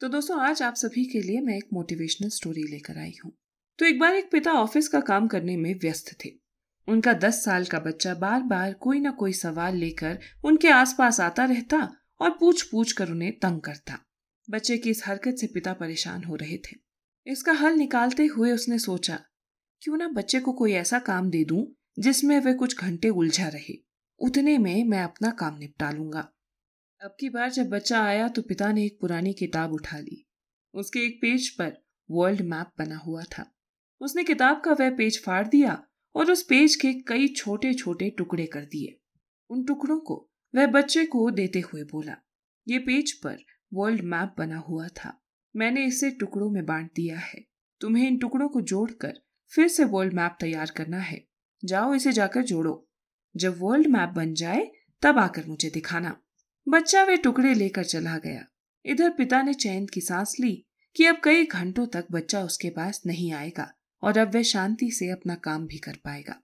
तो दोस्तों, आज आप सभी के लिए मैं एक मोटिवेशनल स्टोरी लेकर आई हूँ। तो एक बार एक पिता ऑफ़िस का काम करने में व्यस्त थे। उनका दस साल का बच्चा बार बार कोई ना कोई सवाल लेकर उनके आसपास आता रहता और पूछ पूछ कर उन्हें तंग करता। बच्चे की इस हरकत से पिता परेशान हो रहे थे। इसका हल निकालते हुए उसने सोचा, क्यों ना बच्चे को कोई ऐसा काम दे दूँ जिसमें वह कुछ घंटे उलझा रहे। उतने में मैं अपना काम निपटा लूँगा। अब की बार जब बच्चा आया तो पिता ने एक पुरानी किताब उठा ली। उसके एक पेज पर वर्ल्ड मैप बना हुआ था। उसने किताब का वह पेज फाड़ दिया और उस पेज के कई छोटे छोटे टुकड़े कर दिए। उन टुकड़ों को वह बच्चे को देते हुए बोला, ये पेज पर वर्ल्ड मैप बना हुआ था। मैंने इसे टुकड़ों में बांट दिया है। तुम्हें इन टुकड़ों को जोड़कर फिर से वर्ल्ड मैप तैयार करना है। जाओ इसे जाकर जोड़ो। जब वर्ल्ड मैप बन जाए तब आकर मुझे दिखाना। बच्चा वे टुकड़े लेकर चला गया। इधर पिता ने चैन की सांस ली कि अब कई घंटों तक बच्चा उसके पास नहीं आएगा और अब वह शांति से अपना काम भी कर पाएगा।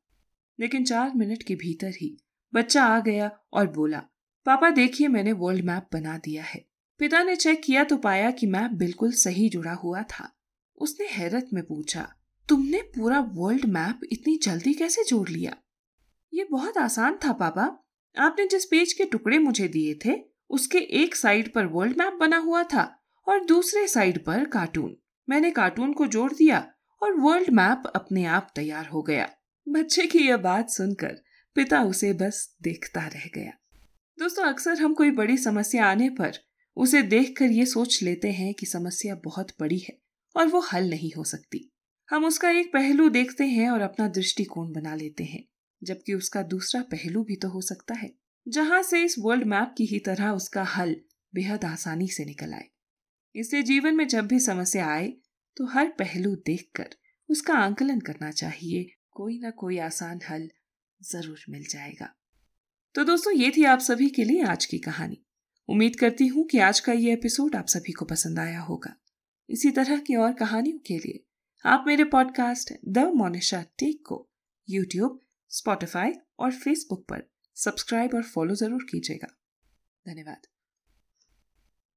लेकिन चार मिनट के भीतर ही बच्चा आ गया और बोला, पापा, देखिए, मैंने वर्ल्ड मैप बना दिया है। पिता ने चेक किया तो पाया कि मैप बिल्कुल सही जुड़ा हुआ था। उसने हैरत में पूछा, तुमने पूरा वर्ल्ड मैप इतनी जल्दी कैसे जोड़ लिया? ये बहुत आसान था, पापा। आपने जिस पेज के टुकड़े मुझे दिए थे, उसके एक साइड पर वर्ल्ड मैप बना हुआ था और दूसरे साइड पर कार्टून मैंने कार्टून को जोड़ दिया और वर्ल्ड मैप अपने आप तैयार हो गया। बच्चे की यह बात सुनकर पिता उसे बस देखता रह गया। दोस्तों, अक्सर हम कोई बड़ी समस्या आने पर उसे देखकर ये सोच लेते हैं कि समस्या बहुत बड़ी है और वो हल नहीं हो सकती। हम उसका एक पहलू देखते हैं और अपना दृष्टिकोण बना लेते हैं। जबकि उसका दूसरा पहलू भी तो हो सकता है। जहाँ से इस वर्ल्ड मैप की ही तरह उसका हल बेहद आसानी से निकल आए। इसलिए जीवन में जब भी समस्या आए तो हर पहलू देखकर उसका आंकलन करना चाहिए। कोई ना कोई आसान हल ज़रूर मिल जाएगा। तो दोस्तों, ये थी आप सभी के लिए आज की कहानी। उम्मीद करती हूँ कि आज का ये एपिसोड आप सभी को पसंद आया होगा। इसी तरह की और कहानियों के लिए आप मेरे पॉडकास्ट द मोनिशा टेक को यूट्यूब स्पॉटिफाई और फेसबुक पर सब्सक्राइब और फॉलो ज़रूर कीजिएगा। धन्यवाद।